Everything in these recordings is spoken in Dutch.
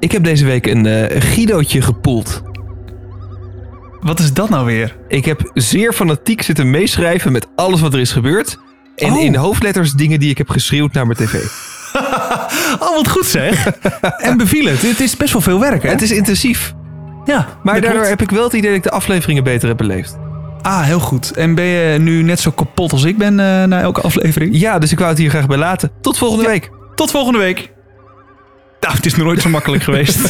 Ik heb deze week een eh Guidootje gepoeld. Wat is dat nou weer? Ik heb zeer fanatiek zitten meeschrijven met alles wat er is gebeurd. En Oh. in hoofdletters dingen die ik heb geschreeuwd naar mijn tv. Oh, wat goed zeg. en beviel het. Het is best wel veel werk, hè? Het is intensief. ja, Maar daardoor heb ik wel het idee dat ik de afleveringen beter heb beleefd. Ah, heel goed. En ben je nu net zo kapot als ik ben eh, na elke aflevering? Ja, dus ik wou het hier graag bij laten. Tot volgende week. Tot volgende week. Nou, het is nog nooit zo makkelijk geweest.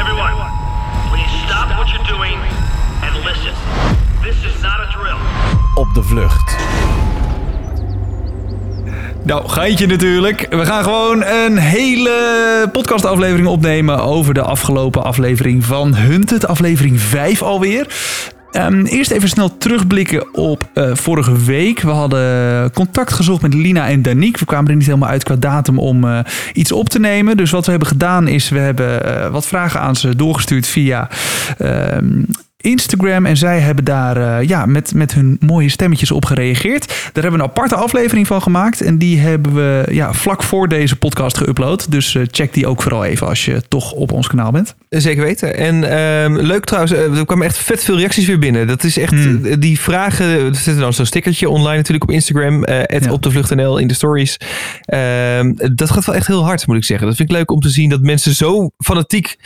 Everyone, please stop what you're doing and listen. This is not a drill. Op de vlucht. nou, geintje natuurlijk. We gaan gewoon een hele podcastaflevering opnemen over de afgelopen aflevering van Hunted. Aflevering 5 alweer. Ehm, eerst even snel terugblikken op eh, vorige week. We hadden contact gezocht met Lina en Danique. We kwamen er niet helemaal uit qua datum om eh, iets op te nemen. Dus wat we hebben gedaan is, we hebben eh, wat vragen aan ze doorgestuurd via ehm, Instagram. En zij hebben daar eh, ja, met, met hun mooie stemmetjes op gereageerd. Daar hebben we een aparte aflevering van gemaakt. En die hebben we ja, vlak voor deze podcast geüpload. Dus eh, check die ook vooral even als je toch op ons kanaal bent. Zeker weten. En ehm, leuk trouwens, eh, er kwamen echt vet veel reacties weer binnen. Dat is echt, Hmm. die vragen, er zit dan zo'n stickertje online natuurlijk op Instagram, Ja. op de vlucht.nl in de stories. Ehm, dat gaat wel echt heel hard, moet ik zeggen. Dat vind ik leuk om te zien dat mensen zo fanatiek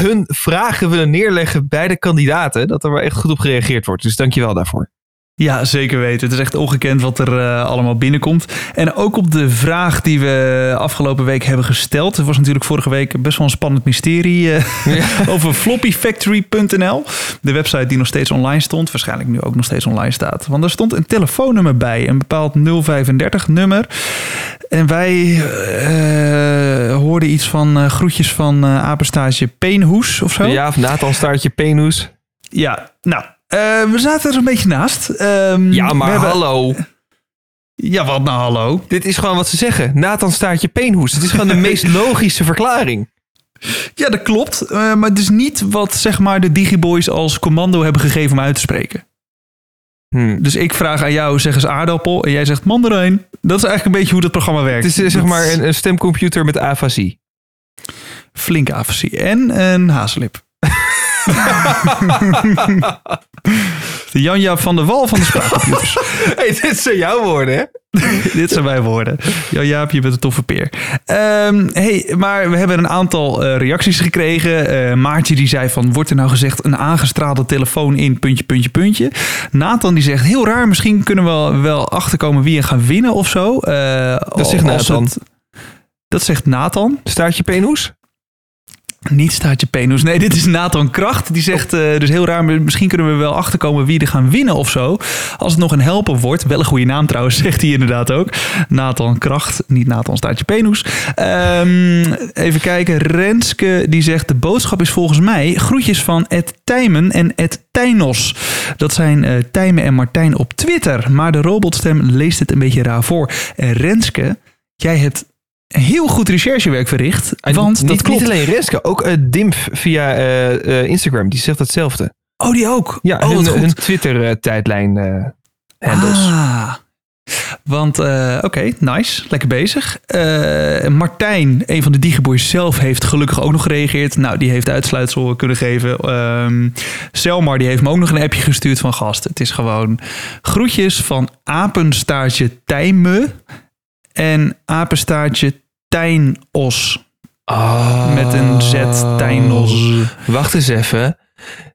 hun vragen willen neerleggen bij de kandidaten, dat er wel echt goed op gereageerd wordt. Dus dankjewel daarvoor. Ja, zeker weten. Het is echt ongekend wat er eh, allemaal binnenkomt. En ook op de vraag die we afgelopen week hebben gesteld. Het was natuurlijk vorige week best wel een spannend mysterie eh, over floppyfactory.nl. De website die nog steeds online stond. Waarschijnlijk nu ook nog steeds online staat. Want er stond een telefoonnummer bij. Een bepaald 035 nummer. En wij eh, hoorden iets van groetjes van apenstaartje Peenhoes of zo. Ja, of Nathan Staartje Penhoes. Ja, nou, we zaten er een beetje naast. Ehm, Ja, maar hebben- hallo. Ja, wat nou hallo? Dit is gewoon wat ze zeggen. Nathan Staartje Peenhoes. Het is gewoon de meest logische verklaring. Ja, dat klopt. eh, maar het is niet wat zeg maar de Digiboys als commando hebben gegeven om uit te spreken. Hm. Dus ik vraag aan jou, zeg eens aardappel en jij zegt mandarijn. Dat is eigenlijk een beetje hoe dat programma werkt. Het is eh, zeg maar een, een stemcomputer met afasie. Flinke afasie. En een haaslip. De Janja van de Wal van de spraakcomputers. hey, dit zijn jouw woorden, hè? Dit zijn mijn woorden. Jaap, je bent een toffe peer. Ehm, hey, maar we hebben een aantal eh, reacties gekregen. Eh, Maartje die zei van, wordt er nou gezegd een aangestraalde telefoon in puntje, puntje, puntje. Nathan die zegt, heel raar, misschien kunnen we wel achterkomen wie er gaat winnen of zo. Eh, Dat zegt Nathan. het- dat zegt Nathan. Staartje Peenhoes? Niet staatje Penus. Nee, dit is Nathan Kracht. Die zegt eh, dus heel raar, misschien kunnen we wel achterkomen wie er gaan winnen of zo. Als het nog een helper wordt. Wel een goede naam trouwens, zegt hij inderdaad ook. Nathan Kracht, niet Nathan staatje Penus. Ehm, even kijken. Renske die zegt, de boodschap is volgens mij groetjes van Ed Tijmen en Ed Tijnos. Dat zijn eh Tijmen en Martijn op Twitter. Maar de robotstem leest het een beetje raar voor. En Renske, jij hebt heel goed recherchewerk verricht. Want niet, dat klopt. Niet alleen Renske, ook eh, Dimf via eh, eh, Instagram. Die zegt hetzelfde. Oh, die ook? Ja, oh, hun, Twitter-tijdlijn handles. Ah. Want, oké, nice. Lekker bezig. Martijn, een van de Digiboys zelf, heeft gelukkig ook nog gereageerd. Nou, die heeft uitsluitsel kunnen geven. Ehm Selmar, die heeft me ook nog een appje gestuurd van gast. Het is gewoon groetjes van apenstaartje Tijme en apenstaartje Tijnos. Met een Z, Tijnos. Wacht eens even.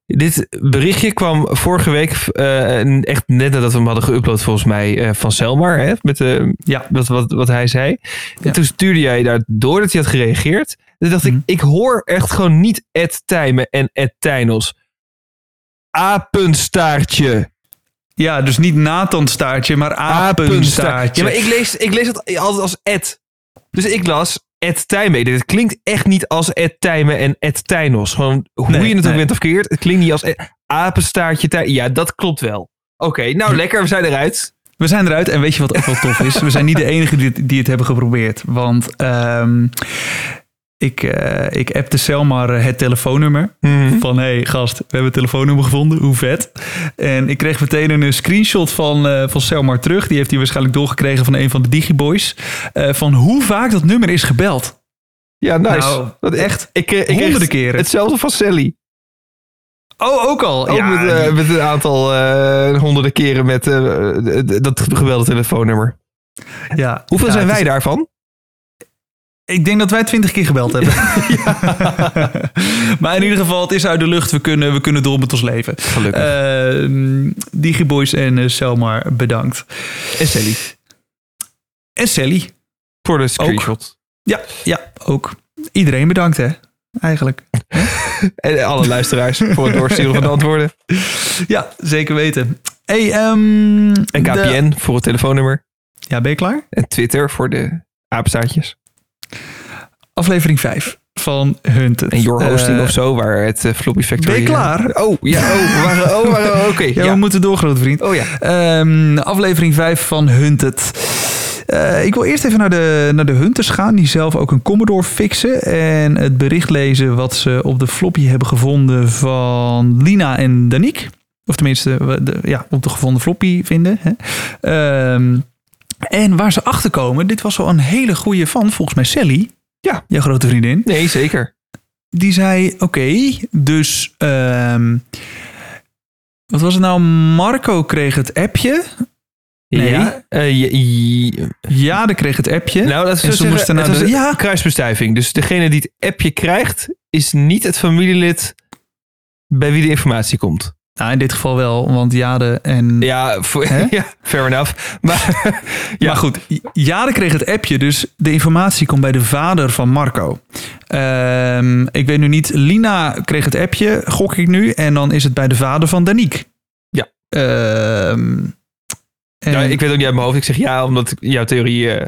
Dit berichtje kwam vorige week, eh, echt net nadat we hem hadden geüpload volgens mij, eh, van Selmar. Hè, met de, Ja. wat, wat, wat hij zei. Ja. En toen stuurde jij daar door dat hij had gereageerd. Toen dacht Mhm. ik, ik hoor echt gewoon niet Ed Tijmen en Ed Tijnos. Apenstaartje. Ja, dus niet Nathan staartje, maar apenstaartje. Ja, maar ik lees, ik lees het altijd als Ed. Dus ik las Ed Tijmen. Dit klinkt echt niet als Ed Tijmen en Ed Tijnos. Gewoon hoe Nee, je het ook nee. bent of keert. Het klinkt niet als Ed- apenstaartje Ja, dat klopt wel. Oké, nou lekker. We zijn eruit. We zijn eruit en weet je wat ook wel tof is? We zijn niet de enige die, die het hebben geprobeerd. Want ehm, Ik, eh ik appte Selmar eh, het telefoonnummer. Mhm. Van, hé hey, gast, we hebben het telefoonnummer gevonden. Hoe vet. En ik kreeg meteen een screenshot van, eh van Selmar terug. Die heeft hij waarschijnlijk doorgekregen van een van de Digiboys. eh, van hoe vaak dat nummer is gebeld. Ja, nice. Nou, Dat- echt Ik, ik honderden keren. Hetzelfde van Sally. Oh, ook al. Ook ja, met, met een aantal honderden keren met dat gewelde telefoonnummer. ja. Hoeveel Ja, zijn wij is- daarvan? Ik denk dat wij twintig keer gebeld hebben. maar in ieder geval, het is uit de lucht. We kunnen, we kunnen door met ons leven. Gelukkig. Eh, Digiboys en eh, Selmar, bedankt. en Sally. En Sally. Voor de screenshot. Ja, ja, ook. Iedereen bedankt, hè? Eigenlijk. En alle luisteraars voor het doorsturen van de antwoorden. Ja, zeker weten. Hey, ehm, En de- KPN voor het telefoonnummer. Ja, ben je klaar? En Twitter voor de apenstaartjes. Aflevering 5 van Hunted. En Your Hosting Eh, of zo, waar het eh, Floppy Factory... ben je klaar? Oh, ja, oh, oh, waren- oké. Ja, ja. we moeten door, grote vriend. Oh ja. Ehm, aflevering 5 van Hunted. Eh, ik wil eerst even naar de, naar de Hunters gaan, die zelf ook een Commodore fixen. En het bericht lezen wat ze op de floppy hebben gevonden van Lina en Danique. Of tenminste, de, ja, op de gevonden floppy vinden. Hè. Ehm, en waar ze achter komen, dit was wel een hele goede van, volgens mij Sally. Ja. Jouw grote vriendin. Nee, zeker. Die zei, oké, dus... ehm, wat was het nou? Marco kreeg het appje. Nee. Ja, eh, Ja, de kreeg het appje. nou, dat is ze moesten naar het was de- ja. kruisbestuiving. Dus degene die het appje krijgt, is niet het familielid bij wie de informatie komt. Nou, in dit geval wel, want Jade en... Ja, voor, ja fair enough. Maar ja, Maar goed, Jade kreeg het appje, dus de informatie komt bij de vader van Marco. Ehm, ik weet nu niet, Lina kreeg het appje, gok ik nu, en dan is het bij de vader van Danique. Ja. Ehm, en- ja, ik weet ook niet uit mijn hoofd. Ik zeg ja, omdat jouw theorie... eh,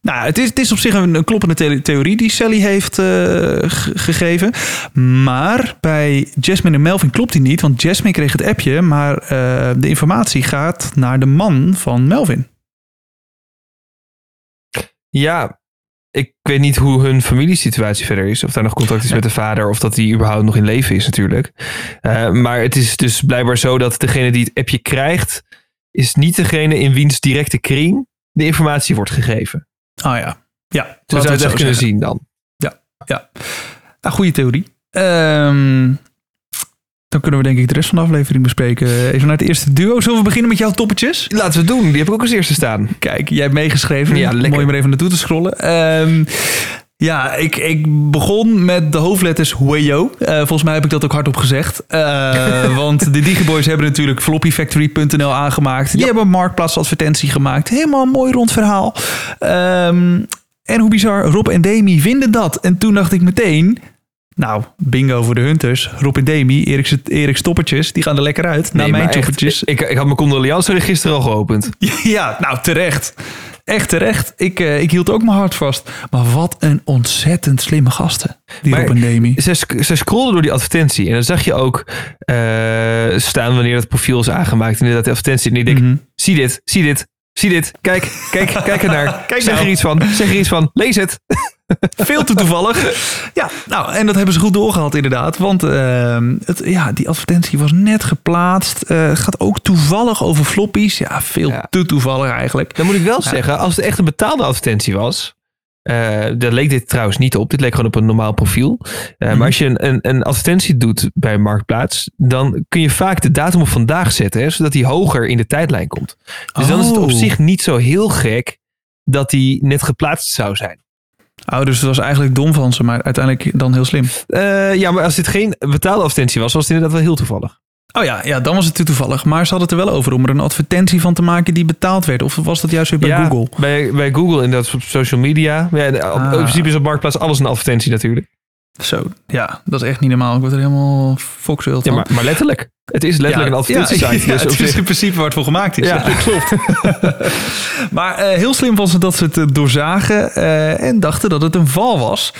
Nou, het is, het is op zich een, een kloppende the- theorie die Sally heeft eh, ge- gegeven. Maar bij Jasmine en Melvin klopt die niet. Want Jasmine kreeg het appje, maar eh, de informatie gaat naar de man van Melvin. Ja, ik weet niet hoe hun familiesituatie verder is. Of daar nog contact is met de vader. Of dat hij überhaupt nog in leven is natuurlijk. Eh, maar het is dus blijkbaar zo dat degene die het appje krijgt... is niet degene in wiens directe kring de informatie wordt gegeven. Oh ja. Ja, Zo laten zou we je het echt kunnen zien dan. Ja. Nou, goede theorie. Ehm, dan kunnen we denk ik de rest van de aflevering bespreken. Even naar het eerste duo. Zullen we beginnen met jouw toppetjes? Laten we het doen. Die heb ik ook als eerste staan. Kijk, jij hebt meegeschreven. Ja, lekker. Mooi om er even naartoe te scrollen. Ehm, ja, ik, ik begon met de hoofdletters Wayo. Eh volgens mij heb ik dat ook hardop gezegd. Eh, want de Digiboys hebben natuurlijk floppyfactory.nl aangemaakt. Die hebben een marktplaatsadvertentie gemaakt. Helemaal een mooi rond verhaal. Ehm, en hoe bizar, Rob en Demi vinden dat. En toen dacht ik meteen... Nou, bingo voor de Hunters. Rob en Demi, Erik, Erik Stoppertjes, die gaan er lekker uit. naar Nee, mijn maar echt, choppertjes. ik, ik had mijn condoleance register al geopend. Ja, nou terecht. Echt terecht. Ik, eh, ik hield ook mijn hart vast. Maar wat een ontzettend slimme gasten. Die Maar- Rob en Demi. Ze, ze scrollden door die advertentie. En dan zag je ook eh, staan wanneer dat profiel is aangemaakt. Inderdaad, de advertentie. En ik denk, Mhm. zie dit, zie dit, zie dit. Kijk, kijk, kijk ernaar. Kijk zeg nou. er iets van, zeg er iets van. Lees het. Veel te toevallig. Ja, nou, en dat hebben ze goed doorgehad inderdaad. Want ehm, het, ja, die advertentie was net geplaatst. Eh, gaat ook toevallig over floppies. Ja, veel Ja. te toevallig eigenlijk. Dan moet ik wel zeggen, als het echt een betaalde advertentie was. Eh daar leek dit trouwens niet op. Dit leek gewoon op een normaal profiel. Eh, Mhm. Maar als je een, een, een advertentie doet bij Marktplaats, dan kun je vaak de datum op vandaag zetten, hè, zodat die hoger in de tijdlijn komt. Dus dan is het op Oh. zich niet zo heel gek dat die net geplaatst zou zijn. Oh, dus het was eigenlijk dom van ze, maar uiteindelijk dan heel slim. Eh, ja, maar als dit geen betaalde advertentie was, was het inderdaad wel heel toevallig. Oh ja, ja, dan was het te toevallig. Maar ze hadden het er wel over om er een advertentie van te maken die betaald werd. Of was dat juist weer bij ja, Google? Bij, bij Google inderdaad op social media. Ja, Ah. In principe is op Marktplaats alles een advertentie natuurlijk. Zo, ja, dat is echt niet normaal. Ik word er helemaal foxwild Ja, van. maar, maar letterlijk. Het is letterlijk Ja, een advertentiesite. Ja, ja, dus het is in principe waar het voor gemaakt is. Ja. Ja, dat klopt. maar eh, heel slim was het dat ze het eh, doorzagen eh, en dachten dat het een val was.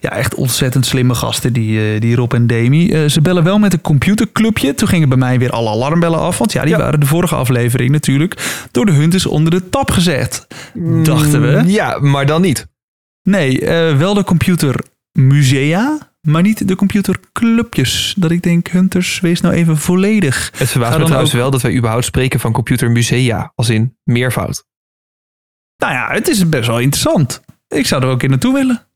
Ja, echt ontzettend slimme gasten, die, die Rob en Demi. Ze bellen wel met een computerclubje. Toen gingen bij mij weer alle alarmbellen af. Want ja, die Ja. waren de vorige aflevering natuurlijk door de Hunters onder de tap gezet. Dachten we. Ja, maar dan niet. Nee, wel de computer musea, maar niet de computerclubjes. Dat ik denk, Hunters, wees nou even volledig. Het verbaast me trouwens ook- wel dat wij überhaupt spreken van computermusea. Als in meervoud. Nou ja, het is best wel interessant. Ik zou er ook in naartoe willen.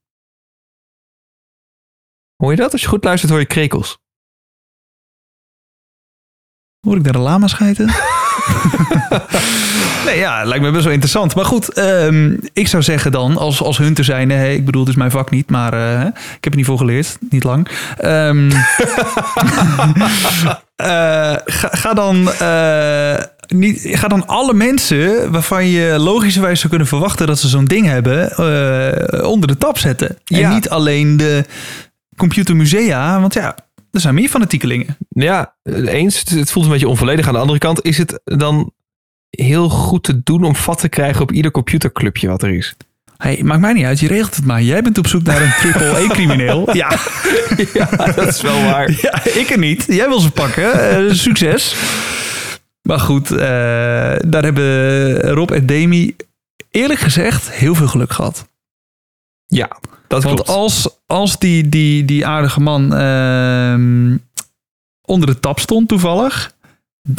Hoor je dat? Als je goed luistert hoor je krekels. Hoor ik daar een lama schijten? nee, ja, lijkt me best wel interessant. Maar goed, ehm, ik zou zeggen dan, als, als hunter zijn, hè, ik bedoel, het is mijn vak niet, maar eh, ik heb er niet voor geleerd, niet lang. Ehm, eh, ga, ga dan. eh, niet, ga dan alle mensen waarvan je logischerwijs zou kunnen verwachten dat ze zo'n ding hebben, onder de tap zetten. En Ja. niet alleen de computermusea, want ja, er zijn meer fanatiekelingen. Ja, eens. Het, voelt een beetje onvolledig. Aan de andere kant is het dan heel goed te doen om vat te krijgen op ieder computerclubje wat er is. Hey, maakt mij niet uit, je regelt het maar. Jij bent op zoek naar een triple-E-crimineel. Ja. ja, dat is wel waar. ja, ik er niet. Jij wil ze pakken. Eh, succes. Maar goed, eh, daar hebben Rob en Demi eerlijk gezegd heel veel geluk gehad. Ja, dat Want klopt. als, als die, die, die aardige man ehm, onder de tap stond toevallig...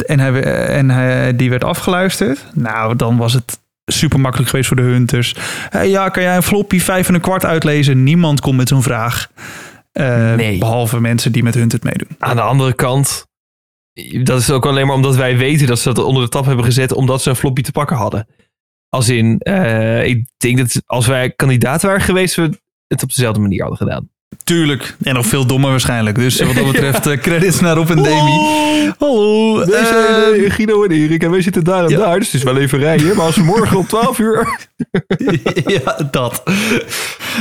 en, hij, en hij, die werd afgeluisterd... nou, dan was het super makkelijk geweest voor de hunters. Hey, ja, kan jij een floppy vijf en een kwart uitlezen? Niemand komt met zo'n vraag. Eh, Nee. Behalve mensen die met Hunters meedoen. Aan de andere kant, dat is ook alleen maar omdat wij weten dat ze dat onder de tap hebben gezet, omdat ze een floppy te pakken hadden. Als in, eh, ik denk dat als wij kandidaat waren geweest, we het op dezelfde manier hadden gedaan. Tuurlijk. En nog veel dommer waarschijnlijk. Dus wat dat betreft eh, credits naar Rob en Demi. Hallo. Wij zijn eh, Guido en Erik en wij zitten daar en Ja. daar. Dus het is wel even rijden. Maar als we morgen om 12 uur... ja, dat.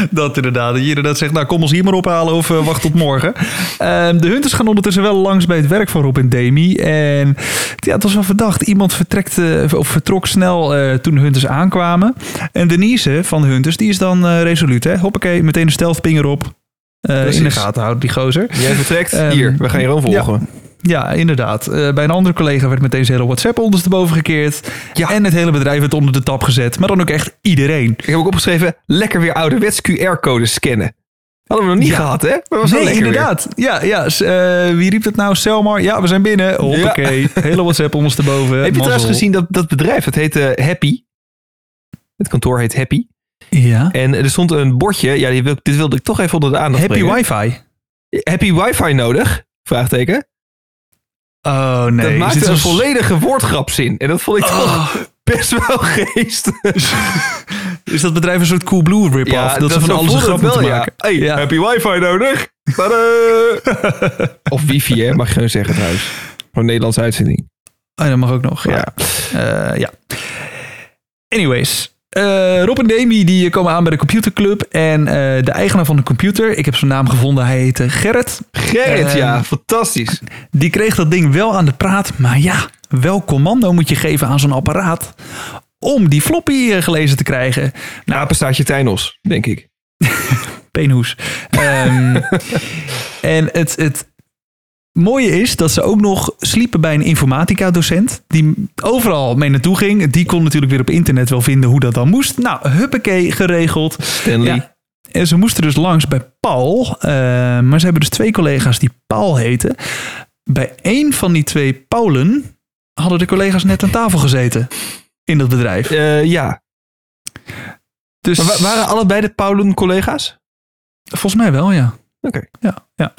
Dat inderdaad. Je inderdaad zegt, nou kom ons hier maar ophalen of eh, wacht tot morgen. Ehm, de hunters gaan ondertussen wel langs bij het werk van Rob en Demi. En ja, het was wel verdacht. Iemand vertrekt, of vertrok snel eh, toen de hunters aankwamen. En Denise van de hunters, die is dan resoluut. Hè? Hoppakee, meteen een stealthpinger op. Eh, in de gaten houden, die gozer. Jij vertrekt. Ehm, Hier, we gaan je gewoon volgen. Ja, inderdaad. Eh, bij een andere collega werd meteen zijn hele WhatsApp ondersteboven gekeerd. Ja. En het hele bedrijf werd onder de tap gezet. Maar dan ook echt iedereen. Ik heb ook opgeschreven, lekker weer ouderwets QR-codes scannen. Hadden we nog niet Ja. gehad, hè? Maar was wel Nee, inderdaad. Ja, ja. eh, wie riep het nou? Selmar. Ja, we zijn binnen. Hoppakee. Hele WhatsApp ondersteboven. Heb je trouwens gezien dat dat bedrijf, het heette Happy. Het kantoor heet Happy. Ja. En er stond een bordje, ja, wil, dit wilde ik toch even onder de aandacht Happy brengen. wifi. Happy wifi nodig? Vraagteken. Oh nee. dat maakte een zo'n- volledige woordgrapzin. En dat vond ik toch Oh. best wel geest. Is dat bedrijf een soort Coolblue rip-off? dat, ze van alles een grap wel, ja. maken. Hey, Ja. Happy wifi nodig? Tadaa! of wifi, hè? Mag je gewoon zeggen trouwens. Voor een Nederlandse uitzending. Oh, dat mag ook nog. Ja. Ja. Eh, ja. Anyways. Eh, Rob en Demi die komen aan bij de computerclub. En eh, de eigenaar van de computer, ik heb zijn naam gevonden, hij heet eh, Gerrit. Gerrit, Ehm, ja. Fantastisch. Die kreeg dat ding wel aan de praat. Maar ja, welk commando moet je geven aan zo'n apparaat om die floppy eh, gelezen te krijgen? Nou, Apenstaartje Tijnos, denk ik. Peenhoes. Ehm, en het, het mooie is dat ze ook nog sliepen bij een informatica-docent. Die overal mee naartoe ging. Die kon natuurlijk weer op internet wel vinden hoe dat dan moest. Nou, huppakee, geregeld. Stanley. Ja. En ze moesten dus langs bij Paul. eh, maar ze hebben dus twee collega's die Paul heten. Bij één van die twee Paulen hadden de collega's net aan tafel gezeten. In dat bedrijf. Eh, ja. Dus Maar waren allebei de Paulun collega's? volgens mij wel, ja. Oké. Ja, ja.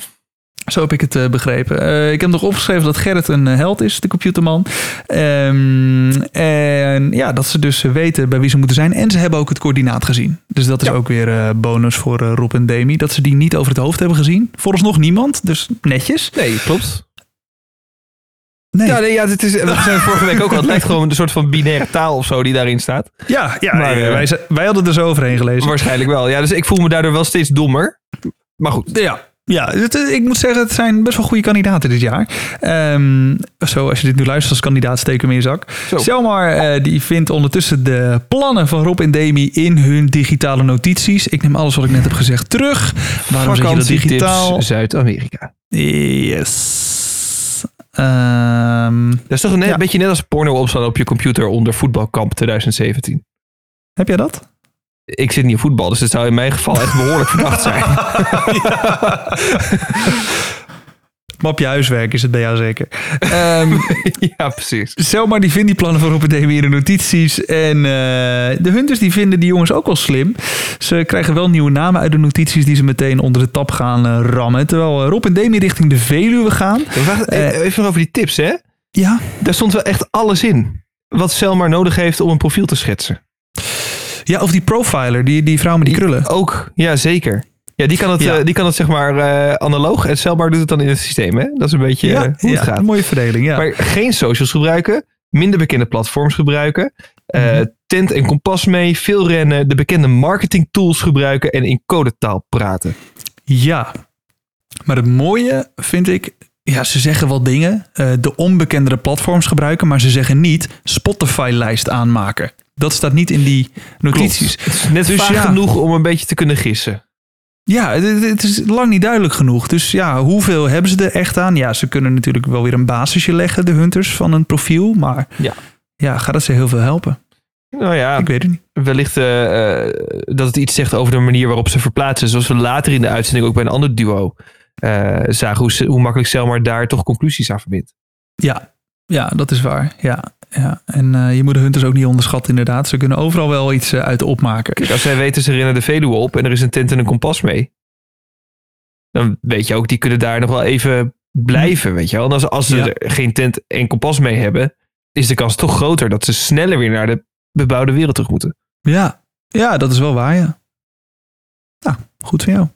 Zo heb ik het eh, begrepen. Eh, ik heb nog opgeschreven dat Gerrit een eh, held is, de computerman. Ehm, en ja, dat ze dus weten bij wie ze moeten zijn. En ze hebben ook het coördinaat gezien. Dus dat is Ja. ook weer eh, bonus voor Rob en Demi. Dat ze die niet over het hoofd hebben gezien. Vooralsnog niemand, dus netjes. Nee, klopt. Nee. Ja, nee, ja dit is, dat zijn we vorige week ook al. Het lijkt gewoon een soort van binaire taal of zo die daarin staat. ja, ja Maar, wij, wij hadden er zo overheen gelezen. Waarschijnlijk wel. Ja, dus ik voel me daardoor wel steeds dommer. Maar goed. Ja, ja het, eh, ik moet zeggen, het zijn best wel goede kandidaten dit jaar. Ehm, zo, als je dit nu luistert als kandidaat, steek hem in je zak. Zo. Selmar eh, die vindt ondertussen de plannen van Rob en Demi in hun digitale notities. Ik neem alles wat ik net heb gezegd terug. Waarom zeg je dat digitaal? Zuid-Amerika. Yes. Ehm, Dat is toch een net- Ja. beetje net als porno opslaan op je computer onder voetbalkamp 2017. heb jij dat? Ik zit niet in voetbal, dus het zou in mijn geval echt behoorlijk verdacht zijn. Mapje huiswerk is het bij jou zeker. Ehm, ja, precies. Selma die vindt die plannen van Rob en Demi in de notities. En eh, de Hunters die vinden die jongens ook wel slim. Ze krijgen wel nieuwe namen uit de notities die ze meteen onder de tap gaan eh, rammen. Terwijl eh, Rob en Demi richting de Veluwe gaan. Ja, wacht, even over die tips, hè? Ja, Daar stond wel echt alles in. Wat Selma nodig heeft om een profiel te schetsen. Ja of die profiler, die, die vrouw met die krullen. Ook, ja, zeker. Ja, die kan het, Ja. eh, die kan het zeg maar eh, analoog en Selma doet het dan in het systeem, hè? Dat is een beetje eh, hoe het gaat. een mooie verdeling. Ja. Maar geen socials gebruiken, minder bekende platforms gebruiken, Mhm. tent en kompas mee, veel rennen, de bekende marketing tools gebruiken en in codetaal praten. Ja, maar het mooie vind ik, ja, ze zeggen wel dingen, eh, de onbekendere platforms gebruiken, maar ze zeggen niet Spotify-lijst aanmaken. Dat staat niet in die notities. Net Dus vaag ja. genoeg om een beetje te kunnen gissen. Ja, het, het is lang niet duidelijk genoeg. Dus ja, hoeveel hebben ze er echt aan? Ja, ze kunnen natuurlijk wel weer een basisje leggen, de hunters, van een profiel. Maar Ja. ja gaat het ze heel veel helpen? Nou ja, Ik weet het niet. wellicht eh, eh, dat het iets zegt over de manier waarop ze verplaatsen. Zoals we later in de uitzending ook bij een ander duo zagen. Hoe, hoe makkelijk Selma daar toch conclusies aan verbindt. Ja, ja dat is waar. Ja, ja. En eh, je moet de hunters ook niet onderschatten, inderdaad. Ze kunnen overal wel iets eh, uit opmaken. Kijk, als zij weten ze rennen de Veluwe op en er is een tent en een kompas mee. Dan weet je ook, die kunnen daar nog wel even blijven, weet je wel. En als, als ze Ja. er geen tent en kompas mee hebben, is de kans toch groter dat ze sneller weer naar de bebouwde wereld terug moeten. Ja, ja dat is wel waar, ja. Nou, goed van jou.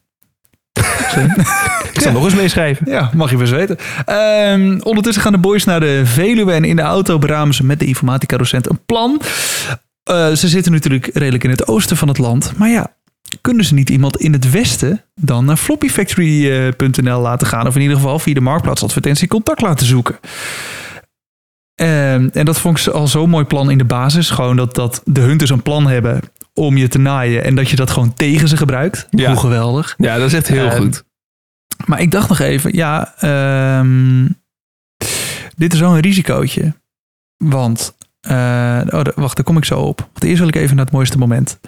Zal nog eens meeschrijven. Ja, mag je best weten. Ehm, ondertussen gaan de boys naar de Veluwe en in de auto beramen ze met de informatica-docent een plan. Eh, ze zitten natuurlijk redelijk in het oosten van het land. Maar ja, kunnen ze niet iemand in het westen dan naar floppyfactory.nl laten gaan? Of in ieder geval via de marktplaatsadvertentie contact laten zoeken. Ehm, en dat vond ik al zo'n mooi plan in de basis. Gewoon dat, dat de hunters een plan hebben om je te naaien. En dat je dat gewoon tegen ze gebruikt. Ja. Hoe geweldig. Ja, dat is echt heel Ehm, goed. Maar ik dacht nog even, ja, ehm, dit is wel een risicootje. Want, eh, oh, wacht, daar kom ik zo op. Eerst wil ik even naar het mooiste moment.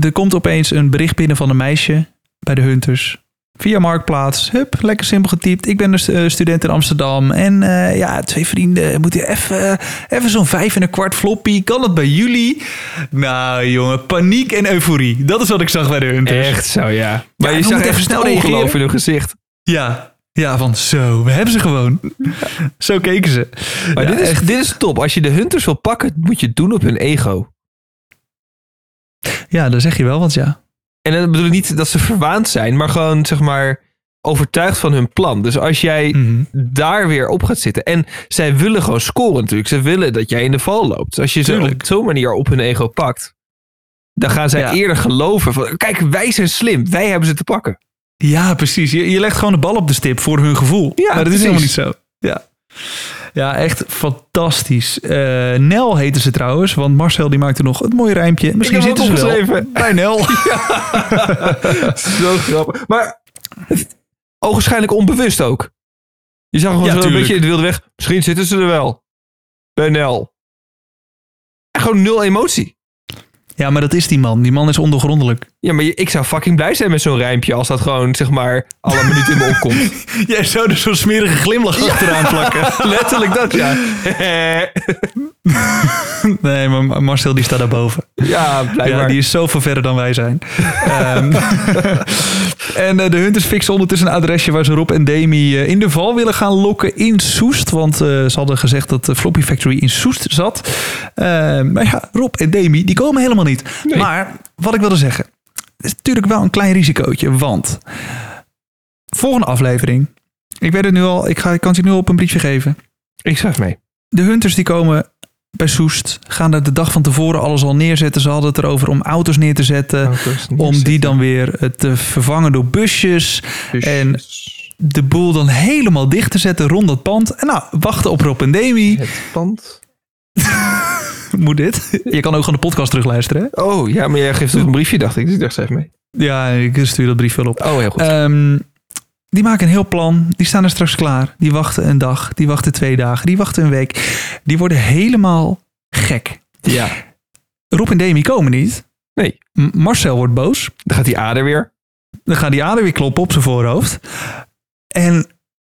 Er komt opeens een bericht binnen van een meisje bij de Hunters. Via Marktplaats. Hup, lekker simpel getypt. Ik ben een stu- eh, student in Amsterdam. En eh, ja, twee vrienden moeten even, even zo'n vijf en een kwart floppy. Kan dat bij jullie? Nou jongen, paniek en euforie. Dat is wat ik zag bij de Hunters. Echt zo, ja. Maar je zag even snel ongeloof in hun gezicht. Ja, ja, van zo, we hebben ze gewoon. Zo keken ze. Maar Ja, dit, is, echt. dit is top. Als je de hunters wil pakken, moet je het doen op hun ego. Ja, daar zeg je wel wat, ja. En dan bedoel ik niet dat ze verwaand zijn, maar gewoon zeg maar overtuigd van hun plan. Dus als jij Mhm. daar weer op gaat zitten. En zij willen gewoon scoren natuurlijk. Ze willen dat jij in de val loopt. Als je ze Tuurlijk. op zo'n manier op hun ego pakt, dan gaan zij Ja. eerder geloven van, kijk, wij zijn slim. Wij hebben ze te pakken. Ja, precies. Je, je legt gewoon de bal op de stip voor hun gevoel. Ja, maar dat is helemaal niet zo. Ja. Ja, echt fantastisch. Eh, Nel heette ze trouwens, want Marcel die maakte nog het mooie rijmpje. Misschien zitten ze wel bij Nel. Zo grappig. Maar ogenschijnlijk onbewust ook. Je zag gewoon Ja, zo een beetje in de wilde weg. Misschien zitten ze er wel. Bij Nel. En gewoon nul emotie. Ja, maar dat is die man. Die man is ondergrondelijk. Ja, maar ik zou fucking blij zijn met zo'n rijmpje als dat gewoon, zeg maar, alle minuten in me opkomt. Jij zou er zo'n smerige glimlach achteraan plakken. Letterlijk dat, ja. Nee, maar Marcel die staat daarboven. ja, blijkbaar. Ja, die is zoveel verder dan wij zijn. Ehm, en eh, de Hunters fixen ondertussen een adresje waar ze Rob en Demi eh, in de val willen gaan lokken in Soest. Want eh, ze hadden gezegd dat de Floppy Factory in Soest zat. Ehm, maar ja, Rob en Demi, die komen helemaal niet. Nee. Maar wat ik wilde zeggen, is natuurlijk wel een klein risicootje. Want volgende aflevering, ik weet het nu al, ik, ga, ik kan het je nu op een briefje geven. Ik schrijf mee. De Hunters die komen bij Soest, gaan er de dag van tevoren alles al neerzetten. Ze hadden het erover om auto's neer te zetten. Om die dan weer eh, te vervangen door busjes. En de boel dan helemaal dicht te zetten rond dat pand. En nou, wachten op Rob en Demi. Het pand. Moet dit? Je kan ook gewoon de podcast terugluisteren. Hè? Oh, ja, maar jij geeft toch een briefje, dacht ik. Dus ik dacht, schrijf mee. Ja, ik stuur dat brief wel op. Oh, heel goed. Ehm, die maken een heel plan. Die staan er straks klaar. Die wachten een dag. Die wachten twee dagen. Die wachten een week. Die worden helemaal gek. ja. Rob en Demi komen niet. Nee. M- Marcel wordt boos. Dan gaat die ader weer. Dan gaat die ader weer kloppen op zijn voorhoofd. En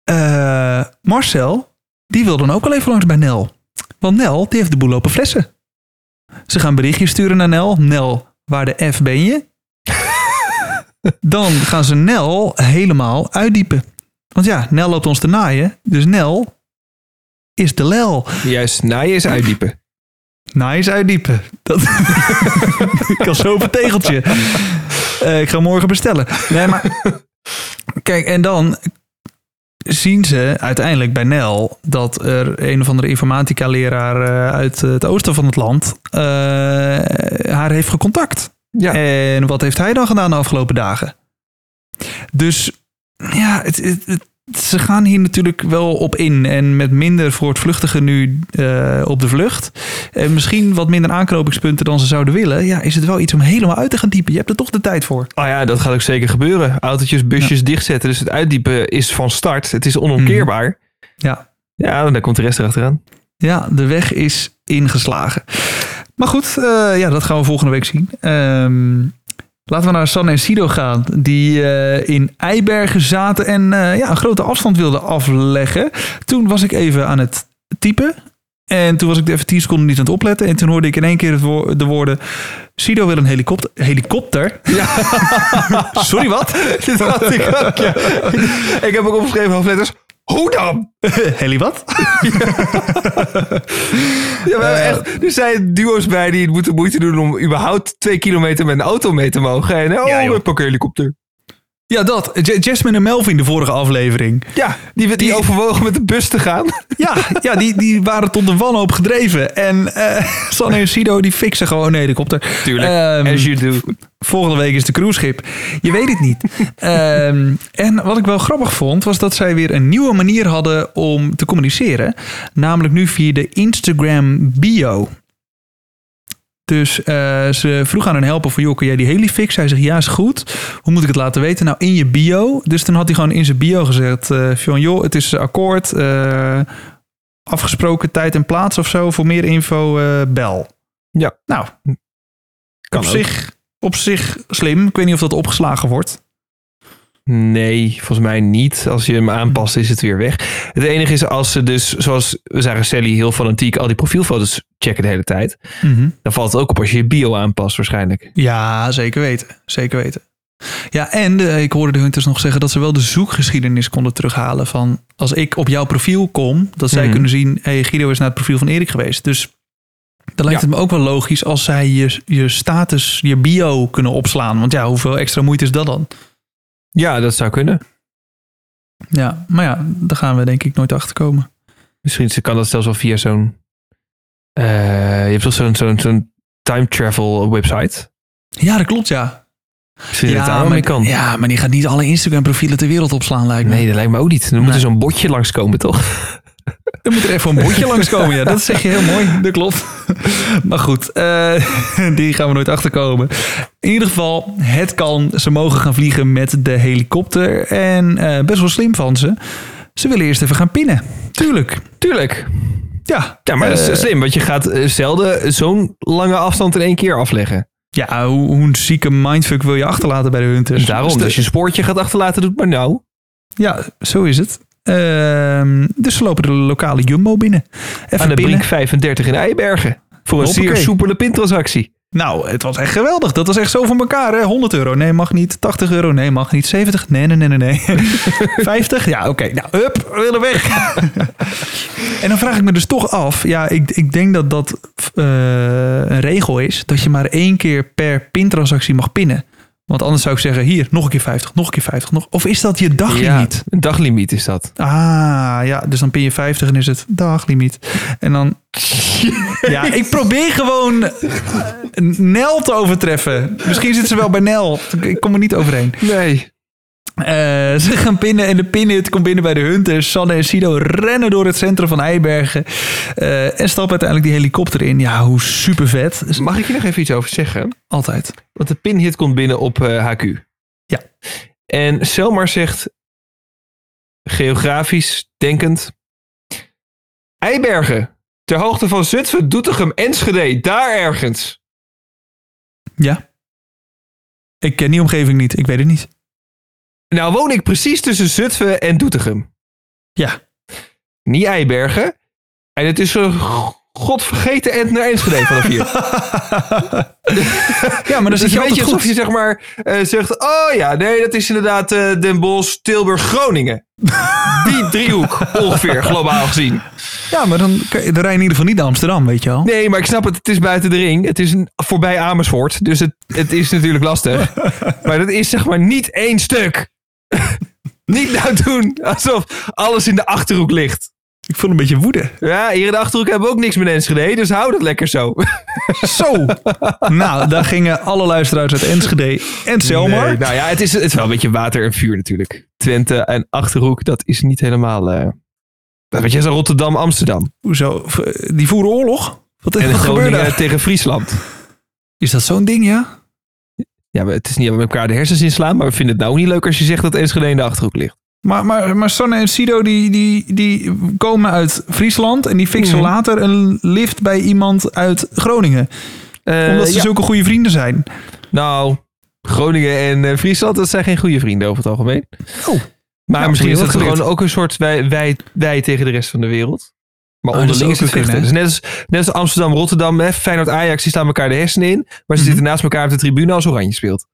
eh, Marcel, die wil dan ook al even langs bij Nel. Want Nel, die heeft de boel lopen flessen. Ze gaan berichtjes sturen naar Nel. Nel, waar de F ben je? dan gaan ze Nel helemaal uitdiepen. Want ja, Nel loopt ons te naaien. Dus Nel is de lel. Juist, naaien is uitdiepen. Nice uitdiepen. Dat... ik kan zo op een tegeltje. Eh, ik ga morgen bestellen. Nee, maar... Kijk, en dan zien ze uiteindelijk bij Nel dat er een of andere informatica-leraar eh, uit het oosten van het land eh, haar heeft gecontact. Ja. En wat heeft hij dan gedaan de afgelopen dagen? Dus ja, het, het, het- ze gaan hier natuurlijk wel op in. En met minder voortvluchtige nu eh, op de vlucht. En misschien wat minder aanknopingspunten dan ze zouden willen. Ja, is het wel iets om helemaal uit te gaan diepen. Je hebt er toch de tijd voor. Oh ja, dat gaat ook zeker gebeuren. Autootjes, busjes dichtzetten. Dus het uitdiepen is van start. Het is onomkeerbaar. Ja, Ja, dan komt de rest erachteraan. ja de weg is ingeslagen. Maar goed, eh, ja, dat gaan we volgende week zien. Ehm, laten we naar San en Sido gaan. Die eh, in Eibergen zaten en eh, ja, een grote afstand wilden afleggen. Toen was ik even aan het typen. En toen was ik even 10 seconden niet aan het opletten. En toen hoorde ik in één keer de woorden... Sido wil een helikopter. Helikopter? Sorry, wat? Dit had ik ook, ja. Ik heb ook opgeschreven hoofdletters. Hoe dan? Heli wat? Ja, we hebben echt, er zijn duo's bij die moeten moeite doen om überhaupt twee kilometer met een auto mee te mogen. En oh, Ja, we pakken een helikopter. Ja, dat. J- Jasmine en Melvin de vorige aflevering. Ja, die, die, Die- overwogen met de bus te gaan. Ja, ja die, die waren tot een wanhoop gedreven. En eh Sanne en Sido die fixen gewoon een helikopter. Tuurlijk, Ehm, as you do. Volgende week is de cruiseschip. Je weet het niet. Ehm, en wat ik wel grappig vond, was dat zij weer een nieuwe manier hadden om te communiceren. Namelijk nu via de Instagram bio. Dus eh, ze vroeg aan hun helper van, joh, kun jij die heli fixen? Hij zegt, ja, is goed. Hoe moet ik het laten weten? Nou, in je bio. Dus toen had hij gewoon in zijn bio gezegd eh, van, joh, het is akkoord. eh, afgesproken tijd en plaats of zo. Voor meer info, bel. Ja. Nou, Kan op ook. zich, op zich slim. Ik weet niet of dat opgeslagen wordt. Nee, volgens mij niet. Als je hem aanpast, is het weer weg. Het enige is als ze dus, zoals we zagen Sally heel fanatiek, al die profielfoto's checken de hele tijd. Dan valt het ook op als je je bio aanpast waarschijnlijk. Ja, zeker weten. Zeker weten. Ja, en de- ik hoorde de Hunters nog zeggen dat ze wel de zoekgeschiedenis konden terughalen. Van als ik op jouw profiel kom, dat zij Mhm. kunnen zien: hey, Guido is naar het profiel van Erik geweest. Dus dan lijkt Ja. het me ook wel logisch als zij je, je status, je bio kunnen opslaan. Want ja, hoeveel extra moeite is dat dan? Ja, dat zou kunnen. Ja, maar ja, daar gaan we denk ik nooit achter komen. Misschien kan dat zelfs wel via zo'n... eh, je hebt toch zo'n zo'n zo'n time travel website? Ja, dat klopt, ja. Misschien dat het daar ja, maar, kan. ja, maar die gaat niet alle Instagram-profielen ter wereld opslaan, lijkt me. Nee, dat lijkt me ook niet. Dan moet Nee. er zo'n botje langskomen, toch? Er moet er even een bordje langskomen. Ja, dat zeg je heel mooi. Dat klopt. Maar goed, eh, die gaan we nooit achterkomen. In ieder geval, het kan. Ze mogen gaan vliegen met de helikopter. En eh, best wel slim van ze. Ze willen eerst even gaan pinnen. Tuurlijk. Tuurlijk. Ja. Ja, maar dat Eh, is slim, want je gaat eh, zelden zo'n lange afstand in één keer afleggen. Ja, hoe, hoe een zieke mindfuck wil je achterlaten bij de Hunters? Daarom, Dus de- als je een spoortje gaat achterlaten, doet maar nou. Ja, zo is het. Ehm, dus ze lopen de lokale Jumbo binnen. Even Aan de pinnen. Brink 35 in Eibergen. Voor een zeer Hoppakee. soepele pintransactie. Nou, het was echt geweldig. Dat was echt zo van elkaar. Hè? 100 euro. Nee, mag niet. 80 euro. Nee, mag niet. 70? Nee, nee, nee, nee. nee. 50? Ja, oké. Nou, hup, we willen weg. en dan vraag ik me dus toch af. Ja, ik, ik denk dat dat eh, een regel is. Dat je maar één keer per pintransactie mag pinnen. Want anders zou ik zeggen, hier, nog een keer 50, nog een keer 50. Nog. Of is dat je daglimiet? een daglimiet is dat. Ah, ja, dus dan pin je 50 en is het daglimiet. En dan... Ja, ik probeer gewoon Nel te overtreffen. Misschien zit ze wel bij Nel. Ik kom er niet overheen. Nee. Eh, ze gaan pinnen en de pinhut komt binnen bij de Hunters. Sanne en Sido rennen door het centrum van Eibergen. eh, en stappen uiteindelijk die helikopter in. Ja, hoe super vet. Mag ik je nog even iets over zeggen? Altijd. Want de pinhit komt binnen op eh, HQ. Ja. En Selmar zegt, geografisch denkend, Eibergen, ter hoogte van Zutphen, Doetinchem, Enschede, daar ergens. Ja. Ik ken die omgeving niet. Ik weet het niet. Nou woon ik precies tussen Zutphen en Doetinchem. Ja. Niet Eibergen. En het is een godvergeten end naar Enschede vanaf hier. Ja, maar dan Dus zit je is een beetje alsof je zeg maar eh, zegt... Oh ja, nee, dat is inderdaad eh, Den Bosch, Tilburg, Groningen. Die driehoek ongeveer, globaal gezien. Ja, maar dan, dan rij je in ieder geval niet naar Amsterdam, weet je wel. Nee, maar ik snap het. Het is buiten de ring. Het is een, voorbij Amersfoort. Dus het, het is natuurlijk lastig. maar dat is zeg maar niet één stuk. niet nou doen alsof alles in de Achterhoek ligt. Ik voel een beetje woede. Ja, hier in de Achterhoek hebben we ook niks met Enschede. Dus hou dat lekker zo. Zo. nou, daar gingen alle luisteraars uit Enschede en Selmar. Nee, nou ja, het is, het is wel een beetje water en vuur natuurlijk. Twente en Achterhoek, dat is niet helemaal... eh weet je, zo Rotterdam, Amsterdam. Hoezo? Die voeren oorlog? Wat, En wat gebeurde tegen Friesland. Is dat zo'n ding, ja? Ja, maar het is niet dat we elkaar de hersens inslaan. Maar we vinden het nou niet leuk als je zegt dat Enschede in de Achterhoek ligt. Maar, maar, maar Sanne en Sido die, die, die komen uit Friesland en die fixen Mhm. later een lift bij iemand uit Groningen. Eh, Omdat ze ja. zulke goede vrienden zijn. Nou, Groningen en eh, Friesland, dat zijn geen goede vrienden over het algemeen. Oh. Maar Nou, misschien is dat geleerd. gewoon ook een soort wij, wij, wij tegen de rest van de wereld. Maar Oh, onderling is het vechten. Dus net als, net als Amsterdam, Rotterdam, hè, Feyenoord, Ajax, die staan elkaar de hersenen in. Maar ze Mhm. zitten naast elkaar op de tribune als Oranje speelt.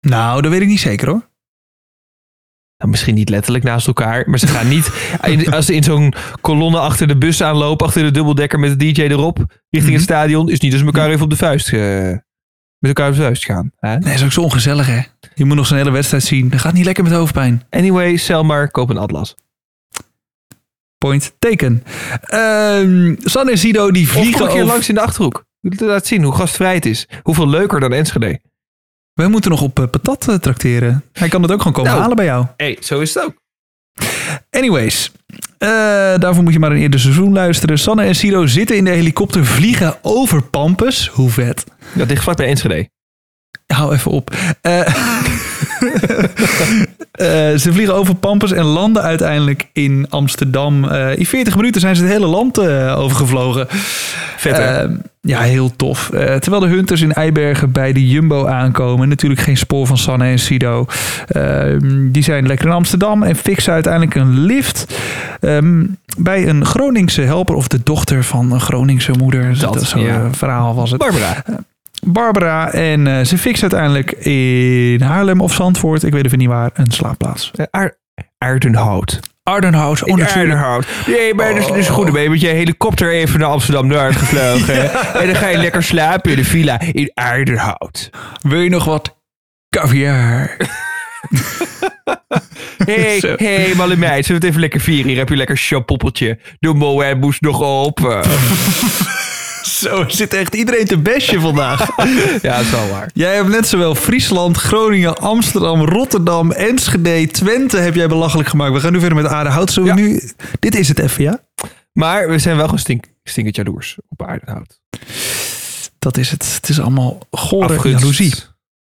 Nou, dat weet ik niet zeker hoor. Nou, misschien niet letterlijk naast elkaar, maar ze gaan niet... als ze in zo'n kolonne achter de bus aanlopen, achter de dubbeldekker met de DJ erop, richting Mhm. het stadion, is niet ze elkaar even op de vuist, met elkaar op de vuist gaan. Hè? Nee, dat is ook zo ongezellig hè. Je moet nog zo'n hele wedstrijd zien. Dat gaat niet lekker met hoofdpijn. Anyway, stel maar, koop een atlas. Point taken. Ehm Sanne en Sido die Of vliegen een keer langs in de Achterhoek. Laat zien hoe gastvrij het is. Hoeveel leuker dan Enschede. Wij moeten nog op eh, patat eh, trakteren. Hij kan het ook gewoon komen Nou. halen bij jou. hey, zo is het ook. Anyways, eh, daarvoor moet je maar een eerder seizoen luisteren. Sanne en Sido zitten in de helikopter, vliegen over Pampus. Hoe vet. Dat ligt vlak bij Enschede. Hou even op. eh, ze vliegen over Pampus en landen uiteindelijk in Amsterdam. Eh, in 40 minuten zijn ze het hele land eh, overgevlogen. Vet hè? Eh, ja, heel tof. Terwijl de Hunters in Eibergen bij de Jumbo aankomen. Natuurlijk geen spoor van Sanne en Sido. Eh, die zijn lekker in Amsterdam en fixen uiteindelijk een lift ehm, bij een Groningse helper of de dochter van een Groningse moeder. Dat, Dat, zo'n ja. verhaal was het. Barbara. Barbara en eh, ze fixen uiteindelijk in Haarlem of Zandvoort, ik weet even niet waar, een slaapplaats. Eh, Aar- Aardenhout. Ardenhout, oh. Aardenhout. Nee, maar dat is, is goed. Dan ben je met je helikopter even naar Amsterdam Noord gevlogen. en dan ga je lekker slapen in de villa in Aardenhout. Wil je nog wat caviar? Hé, hey, hey, malle meid. Zullen we het even lekker vieren? Hier heb je lekker chapoppeltje. De moe moest nog open. Zo zit echt iedereen te bestje vandaag. ja, dat is wel waar. Jij hebt net zowel Friesland, Groningen, Amsterdam, Rotterdam, Enschede, Twente heb jij belachelijk gemaakt. We gaan nu verder met Aardenhout. Zullen we nu... Dit is het even, ja? Maar we zijn wel gewoon stink, stinkend jaloers op Aardenhout. Dat is het. Het is allemaal gore jaloezie.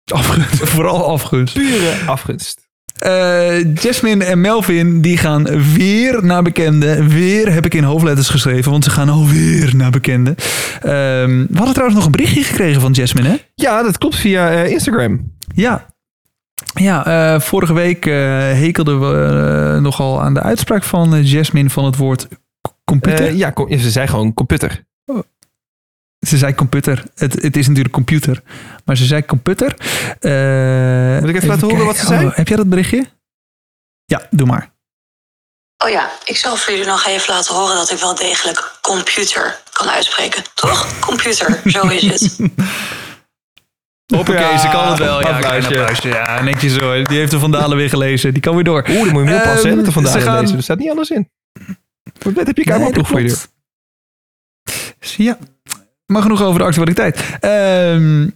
Afgunst. Vooral afgunst. Pure afgunst. Eh, Jasmine en Melvin die gaan weer naar bekende. Weer heb ik in hoofdletters geschreven, want ze gaan alweer naar bekende. Ehm, we hadden trouwens nog een berichtje gekregen van Jasmine, hè? Ja, dat klopt via eh, Instagram. Ja. Ja, eh, vorige week hekelden we nogal aan de uitspraak van Jasmine van het woord computer. Ja, ze zei gewoon computer. Ze zei computer. Het, het is natuurlijk computer. Maar ze zei computer. Eh, Moet ik even laten horen wat ze zei? Oh, heb jij dat berichtje? Ja, doe maar. Oh ja, ik zal voor jullie nog even laten horen dat ik wel degelijk computer kan uitspreken. Toch? Computer, zo is het. Hoppakee, Ja, ze kan het wel. Ja, applausje. Ja, netjes hoor. Die heeft de Vandalen weer gelezen. Die kan weer door. Oeh, dan moet je hem oppassen, hè, met de Ehm, gaan- lezen. Er staat niet alles in. Wat heb je Nee, kamerploeg dat voor je Ja, maar genoeg over de actualiteit. Ehm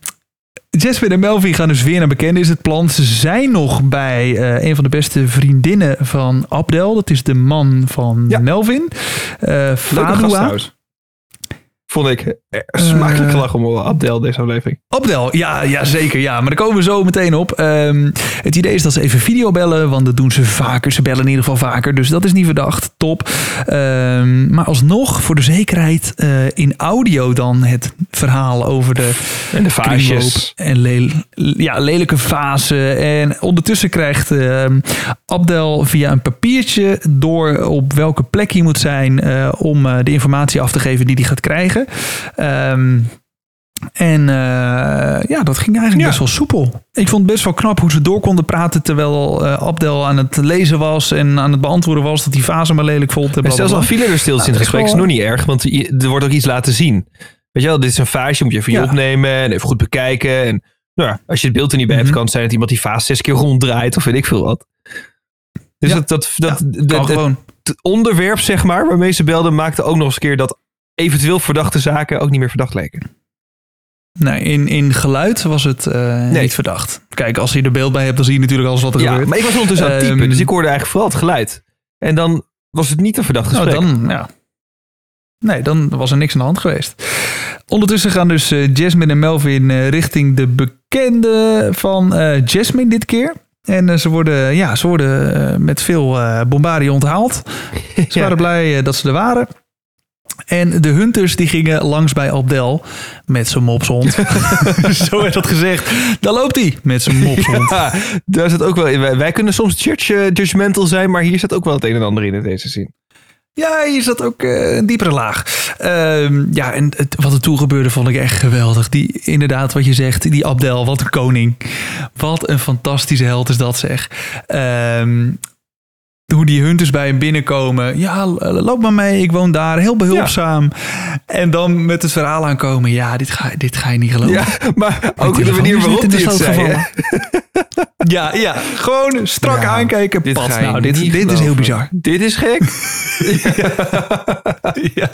Jasmine en Melvin gaan dus weer naar bekende, is het plan. Ze zijn nog bij eh, een van de beste vriendinnen van Abdel. Dat is de man van Ja. Melvin. Eh Leuke gast Fadua. Vond ik eh, smakelijk gelachen om Abdel, deze aflevering. Abdel, ja, ja, zeker. Ja, maar daar komen we zo meteen op. Ehm, het idee is dat ze even video bellen, want dat doen ze vaker. Ze bellen in ieder geval vaker, dus dat is niet verdacht. Top. Ehm, maar alsnog, voor de zekerheid, eh, in audio dan het verhaal over de, En de vaasjes. En ja, lelijke fase. En ondertussen krijgt ehm, Abdel via een papiertje door op welke plek hij moet zijn eh, om eh, de informatie af te geven die hij gaat krijgen. Ehm, en eh, ja, dat ging eigenlijk Ja. best wel soepel. Ik vond het best wel knap hoe ze door konden praten terwijl eh, Abdel aan het lezen was en aan het beantwoorden was dat die fase maar lelijk vond. En zelfs al vielen er stil in Nou, het is gesprek, is nog niet erg, want je- er wordt ook iets laten zien. Weet je wel, dit is een vaasje, moet je even Ja. opnemen en even goed bekijken. En nou ja, als je het beeld er niet bij hebt, Mhm. kan het zijn dat iemand die vaas zes keer ronddraait of weet ik veel wat. Dus Ja. dat, dat, dat, het onderwerp, zeg maar, waarmee ze belden, maakte ook nog eens een keer dat eventueel verdachte zaken ook niet meer verdacht leken. Nee, in, in geluid was het eh, Nee. niet verdacht. Kijk, als je er beeld bij hebt, dan zie je natuurlijk alles wat er Ja, gebeurt. maar ik was ondertussen aan het typen, Ehm, dus ik hoorde eigenlijk vooral het geluid. En dan was het niet een verdacht Nou, gesprek. dan, ja. Nee, dan was er niks aan de hand geweest. Ondertussen gaan dus eh, Jasmine en Melvin eh, richting de bekende van Jasmine dit keer. En ze worden, ja, ze worden met veel bombardie onthaald. Ze Ja. waren blij dat ze er waren. En de hunters die gingen langs bij Abdel met zijn mopshond. Zo werd dat gezegd. Daar loopt hij met zijn mopshond. Ja, daar zit ook wel in. Wij, wij kunnen soms church eh, judgmental zijn, maar hier zit ook wel het een en ander in in deze zin. Ja, hier zat ook eh, een diepere laag. Ehm, ja, en het, wat er toen gebeurde vond ik echt geweldig. Die, inderdaad, wat je zegt, die Abdel, wat een koning. Wat een fantastische held is dat zeg. Ehm, hoe die hunters bij hem binnenkomen. Ja, loop maar mee, ik woon daar. Heel behulpzaam. En dan met het verhaal aankomen. Ja, dit ga, dit ga je niet geloven. Ja, maar ook de manier waarop hij het zei. Ja, ja, gewoon strak Ja, aankijken. Dit Pat, nou, dit, is heel bizar. Dit is gek. Ja.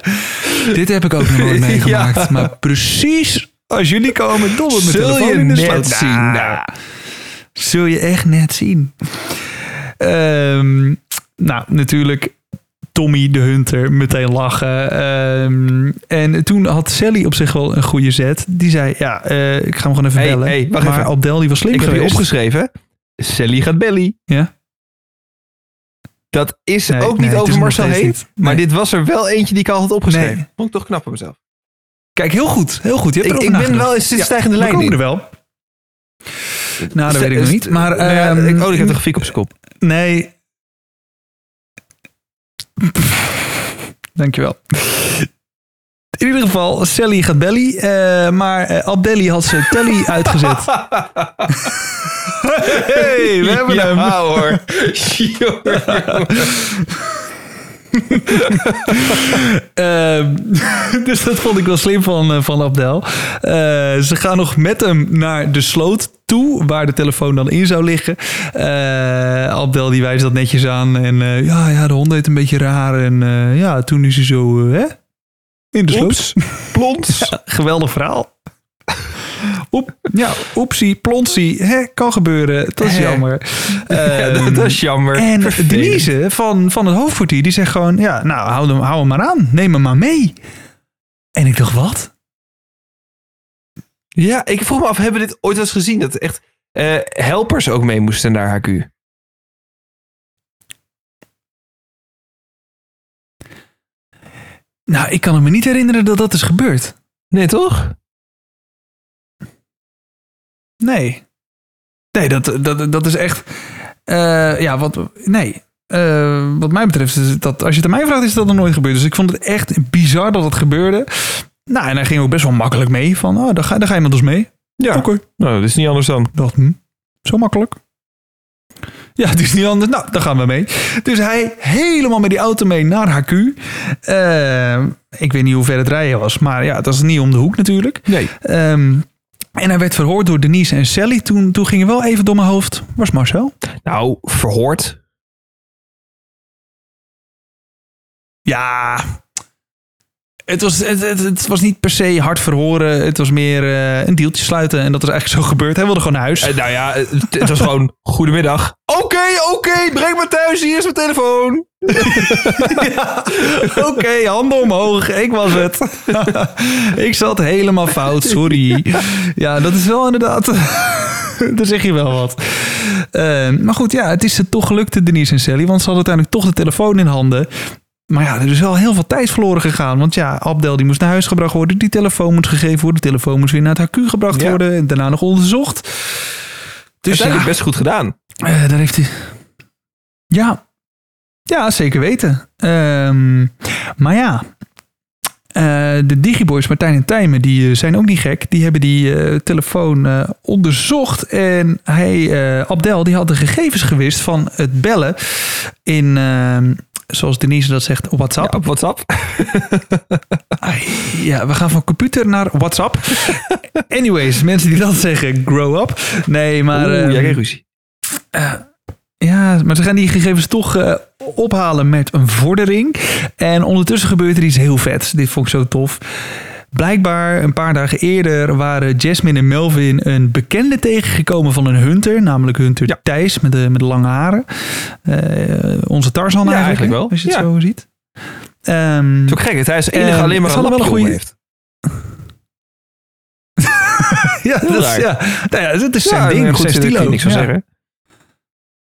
Dit heb ik ook nog nooit meegemaakt. Maar precies als jullie komen, mijn Zul telefoon je in de net zien, Nou. Zul je echt net zien. Ehm, nou, natuurlijk Tommy de Hunter meteen lachen. Ehm, en toen had Sally op zich wel een goede zet. Die zei, ja, eh, ik ga hem gewoon even Hey, bellen. hey, wacht maar even. Abdel die was slim Ik heb geweest. opgeschreven. Sally gaat belly. Ja? Dat is Nee, ook niet over Marcel niet. Maar Nee. dit was er wel eentje die ik al had opgeschreven. Vond ik toch knap van mezelf. Kijk, heel goed. Heel goed. Je hebt Ik, ik ben wel in Ja, stijgende lijn in. er wel. Nou, dat weet ik nog niet. Maar, Nou ja, ehm, ik- oh, ik heb toch fiek op zijn kop. Nee. Dankjewel. In ieder geval, Sally gaat belly. eh, maar eh, Abdelli had ze telly uitgezet. hey, we hebben ja, hem. hoor. Ehm, dus dat vond ik wel slim van, eh, van Abdel. Eh, ze gaan nog met hem naar de sloot toe, waar de telefoon dan in zou liggen. Eh, Abdel die wijst dat netjes aan. En ja, ja, de hond deed een beetje raar. En ja, toen is hij zo hè? in de sloot. Oeps. Plons. Geweldig verhaal. Oep, ja, oepsie, plonsie. Hè, kan gebeuren. Dat is Hè. jammer. Ja, Ehm, dat, is jammer. en Vervelend. Denise van, van het hoofdkwartier, die zegt gewoon... Ja, nou, hou hem, hou hem maar aan. Neem hem maar mee. En ik dacht, wat? Ja, ik vroeg me af, hebben we dit ooit wel eens gezien? Dat echt eh, helpers ook mee moesten naar HQ. Nou, ik kan me niet herinneren dat dat is gebeurd. Nee, toch? Nee. Nee, dat, dat, dat is echt... eh, ja, wat... Nee. Eh, wat mij betreft, is dat, als je het aan mij vraagt, is dat nog nooit gebeurd. Dus ik vond het echt bizar dat het gebeurde. Nou, en hij ging ook best wel makkelijk mee. Van, oh, daar ga, daar ga je met ons mee. Ja. Oké. Nou, dat is niet anders dan. Hm, zo makkelijk. Ja, het is niet anders. Nou, daar gaan we mee. Dus hij helemaal met die auto mee naar HQ. Eh, ik weet niet hoe ver het rijden was, maar ja, het was niet om de hoek natuurlijk. Nee. Ehm, en hij werd verhoord door Denise en Sally. Toen, toen ging er wel even door mijn hoofd. Was Marcel? Nou, verhoord. Ja. Het was, het, het, het was niet per se hard verhoren. Het was meer eh, een deeltje sluiten. En dat is eigenlijk zo gebeurd. Hij wilde gewoon naar huis. Eh, nou ja, het, het was gewoon goedemiddag. Oké, oké, breng me thuis. Hier is mijn telefoon. Oké, handen omhoog. Ik was het. ik zat helemaal fout, sorry. Ja, dat is wel inderdaad... Daar zeg je wel wat. Eh, maar goed, ja, het is ze toch gelukt, Denise en Sally. Want ze hadden uiteindelijk toch de telefoon in handen. Maar ja, er is wel heel veel tijd verloren gegaan. Want ja, Abdel die moest naar huis gebracht worden. Die telefoon moest gegeven worden. De telefoon moest weer naar het HQ gebracht Ja. worden. En daarna nog onderzocht. Dus Dus ja, best goed gedaan. eh, daar heeft hij... Ja. Ja, zeker weten. Ehm, maar ja. eh, de Digiboys Martijn en Tijmen, die eh, zijn ook niet gek. Die hebben die telefoon onderzocht. En hij, Abdel, die had de gegevens gewist van het bellen in... ehm, Zoals Denise dat zegt, WhatsApp. Ja, op WhatsApp. Ja, we gaan van computer naar WhatsApp. Anyways, mensen die dat zeggen, grow up. Nee, maar... Oeh, ehm, jij kreeg ruzie. Ja, maar ze gaan die gegevens toch eh, ophalen met een vordering. En ondertussen gebeurt er iets heel vets. Dit vond ik zo tof. Blijkbaar een paar dagen eerder waren Jasmine en Melvin een bekende tegengekomen van een hunter. Namelijk hunter Ja. Thijs met de, met de lange haren. Eh, onze Tarzan Ja, eigenlijk, wel. Als je het Ja. zo ziet. Ehm, Het is ook gek. dat Hij is enige Ehm, alleen maar een wel een goede- heeft. ja, dat is, ja, nou ja, dat is zijn ding. goed, zijn stilo. niks van zeggen.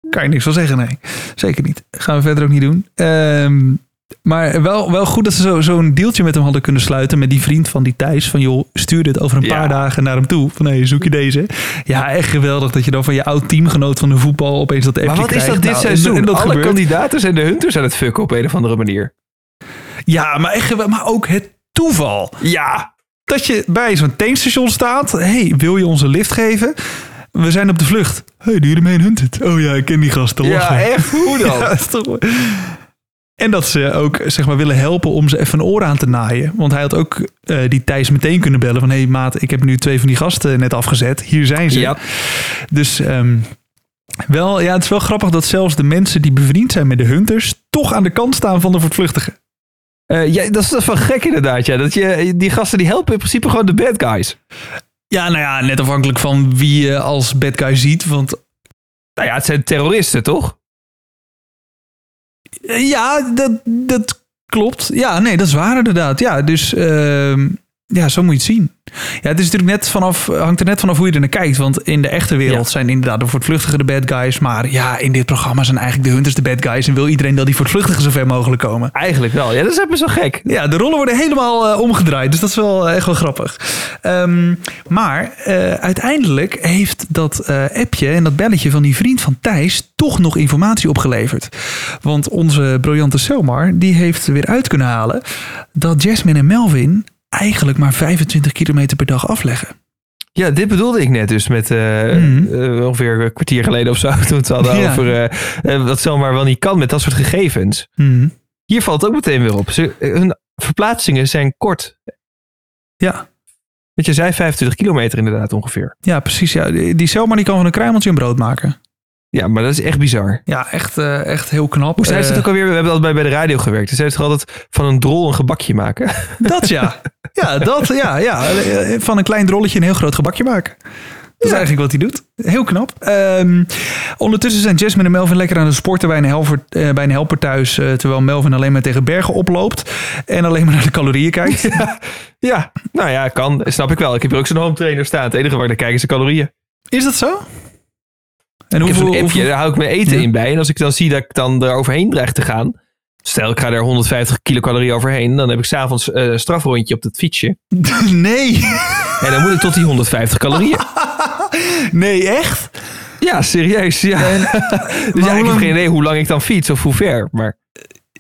Kan je niks van zeggen, nee. Zeker niet. Gaan we verder ook niet doen. Ehm, maar wel, wel goed dat ze zo- zo'n deeltje met hem hadden kunnen sluiten. Met die vriend van die Thijs. Van joh, stuur dit over een Ja. paar dagen naar hem toe. Van hé, zoek je deze. Ja, echt geweldig dat je dan van je oud teamgenoot van de voetbal opeens dat appje Maar wat is dat dit Nou, en- seizoen? en dat Alle gebeurt. kandidaten zijn de hunters aan het fucken op een of andere manier. Ja, maar echt. Maar ook het toeval. Ja. Dat je bij zo'n tankstation staat. hey, wil je ons een lift geven? We zijn op de vlucht. hey, je ermee een hunted? Oh ja, ik ken die gasten. Ja, echt. Hoe dan? Ja, dat is toch... En dat ze ook zeg maar, willen helpen om ze even een oor aan te naaien. Want hij had ook eh, die Thijs meteen kunnen bellen van... hé hey, maat, ik heb nu twee van die gasten net afgezet. Hier zijn ze. Ja. Dus ehm, wel, ja, het is wel grappig dat zelfs de mensen die bevriend zijn met de hunters... toch aan de kant staan van de voortvluchtigen. Eh, ja, dat is dat is wel gek inderdaad. Ja. Dat je, die gasten die helpen in principe gewoon de bad guys. Ja, nou ja, net afhankelijk van wie je als bad guy ziet. Want Nou ja, het zijn terroristen, toch? Ja, dat, dat klopt. Ja, nee, dat is waar inderdaad. Ja, dus ehm, ja, zo moet je het zien. Ja, het is natuurlijk net vanaf, hangt er net vanaf hoe je er naar kijkt. Want in de echte wereld Ja. zijn inderdaad de voortvluchtigen de bad guys. Maar ja, in dit programma zijn eigenlijk de hunters de bad guys. En wil iedereen dat die voortvluchtigen zo ver mogelijk komen. Eigenlijk wel. Ja, dat is even zo gek. Ja, de rollen worden helemaal eh, omgedraaid. Dus dat is wel eh, echt wel grappig. Ehm, maar eh, uiteindelijk heeft dat appje en dat belletje van die vriend van Thijs toch nog informatie opgeleverd. Want onze briljante Selmar, die heeft weer uit kunnen halen dat Jasmine en Melvin eigenlijk maar 25 kilometer per dag afleggen. Ja, dit bedoelde ik net dus met eh, Mhm. eh, ongeveer een kwartier geleden of zo. Toen we het hadden Ja. over eh, wat zomaar wel niet kan met dat soort gegevens. Mhm. Hier valt ook meteen weer op. Ze, hun verplaatsingen zijn kort. Ja. Wat je zei, 25 kilometer inderdaad ongeveer. Ja, precies. Ja. Die die Selmar die kan van een kruimeltje een brood maken. Ja, maar dat is echt bizar. Ja, echt, eh, echt heel knap. Hoe zei ze Eh, het ook alweer? We hebben altijd bij, bij de radio gewerkt. Ze zei toch altijd van een drol een gebakje maken. Dat ja. Ja, dat ja, ja. Eh, Van een klein drolletje een heel groot gebakje maken. Dat is eigenlijk wat hij doet. Heel knap. Ehm, ondertussen zijn Jasmine en Melvin lekker aan het sporten bij een, helper, eh, bij een helper thuis. eh, terwijl Melvin alleen maar tegen bergen oploopt. En alleen maar naar de calorieën kijkt. ja, nou ja, kan. Snap ik wel. Ik heb hier ook zo'n home trainer staan. Het enige waar ik naar kijk is de calorieën. Is dat zo? En Ik heb hoeveel, zo'n appje, hoeveel- daar hou ik mijn eten Ja. in bij. En als ik dan zie dat ik dan er overheen dreig te gaan. Stel, ik ga er 150 kilocalorieën overheen. Dan heb ik s'avonds eh, een strafrondje op dat fietsje. Nee. En dan moet ik tot die 150 calorieën. Nee, echt? Ja, serieus. Ja. dus ja, ik heb geen idee hoe lang ik dan fiets of hoe ver. Maar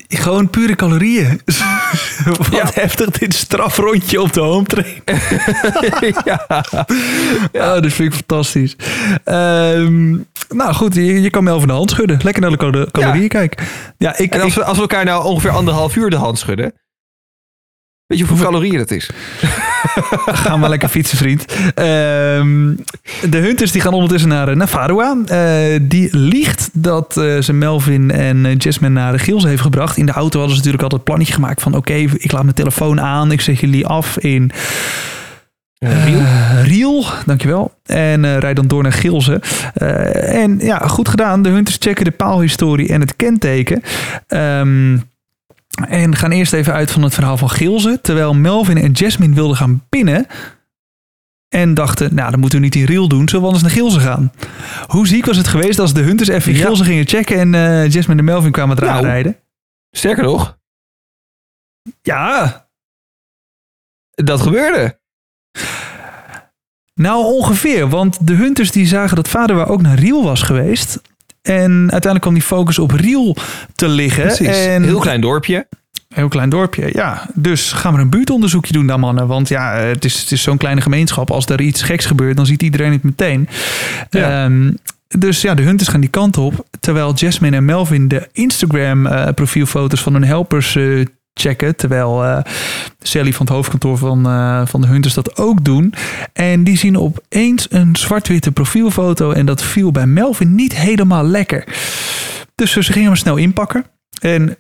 Gewoon pure calorieën. Wat Ja. heftig dit strafrondje op de home train. ja. Ja, dat vind ik fantastisch. Ehm, nou goed, je, je kan Melvin de hand schudden. Lekker naar de calo- calorieën kijken. Ja, ik, En als ik- we, als we elkaar nou ongeveer anderhalf uur de hand schudden. Weet je hoeveel calorieën dat is? Ga maar lekker fietsen, vriend. Ehm, de Hunters die gaan ondertussen naar, eh, naar Farua. Eh, die liegt dat eh, ze Melvin en Jasmine naar Gils heeft gebracht. In de auto hadden ze natuurlijk altijd het plannetje gemaakt van... oké, ik laat mijn telefoon aan, ik zet jullie af in... Riel? Riel, dankjewel. En rijd dan door naar Gilze. Eh, en ja, goed gedaan. De Hunters checken de paalhistorie en het kenteken. Ehm, en gaan eerst even uit van het verhaal van Gilze. Terwijl Melvin en Jasmine wilden gaan pinnen. En dachten, nou, dan moeten we niet in Riel doen. Zullen we anders naar Gilze gaan? Hoe ziek was het geweest als de Hunters even in Ja. Gilze gingen checken... en eh, Jasmine en Melvin kwamen eraan Nou. rijden? Sterker nog, Ja, dat gebeurde. Nou, ongeveer. Want de Hunters die zagen dat Vaderwa ook naar Riel was geweest. En uiteindelijk kwam die focus op Riel te liggen. Precies. En Heel klein dorpje. Heel klein dorpje, ja. Dus gaan we een buurtonderzoekje doen dan, mannen. Want ja, het is, het is zo'n kleine gemeenschap. Als er iets geks gebeurt, dan ziet iedereen het meteen. Ja. Ehm, dus ja, de Hunters gaan die kant op. Terwijl Jasmine en Melvin de Instagram-profielfoto's van hun helpers eh, checken. Terwijl eh, Sally van het hoofdkantoor van, eh, van de Hunters dat ook doen. En die zien opeens een zwart-witte profielfoto. En dat viel bij Melvin niet helemaal lekker. Dus ze gingen hem snel inpakken. En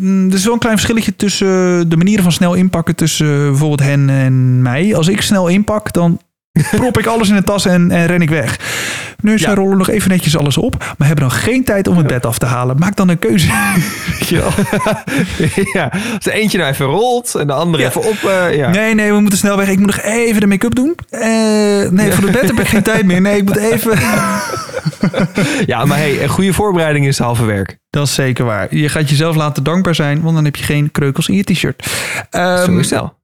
Mm, Er is wel een klein verschilletje tussen de manieren van snel inpakken tussen eh, bijvoorbeeld hen en mij. Als ik snel inpak, dan prop ik alles in de tas en, en ren ik weg. Nu, zij Ja. rollen nog even netjes alles op, maar hebben dan geen tijd om het bed af te halen. Maak dan een keuze. Wel? ja, als de eentje nou even rolt en de andere Ja. even op. eh, ja. Nee, nee, we moeten snel weg. Ik moet nog even de make-up doen. Eh, nee, voor het bed heb ik geen tijd meer. Nee, ik moet even... ja, maar hey, een goede voorbereiding is halve werk. Dat is zeker waar. Je gaat jezelf laten dankbaar zijn, want dan heb je geen kreukels in je t-shirt. Ehm, Zo is het wel.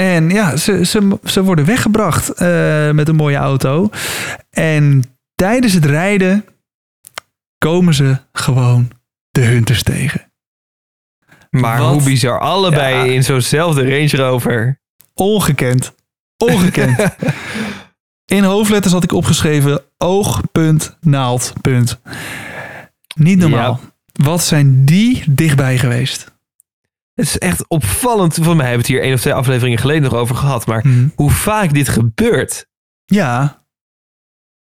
En ja, ze, ze, ze worden weggebracht eh, met een mooie auto. En tijdens het rijden komen ze gewoon de Hunters tegen. Maar wat- hoe bizar. Allebei Ja. in zo'nzelfde Range Rover. Ongekend. Ongekend. In hoofdletters had ik opgeschreven oog, punt, naald, punt. Niet normaal. Wat zijn die dichtbij geweest? Het is echt opvallend. Voor mij hebben we het hier één of twee afleveringen geleden nog over gehad. Maar hoe vaak dit gebeurt. Ja.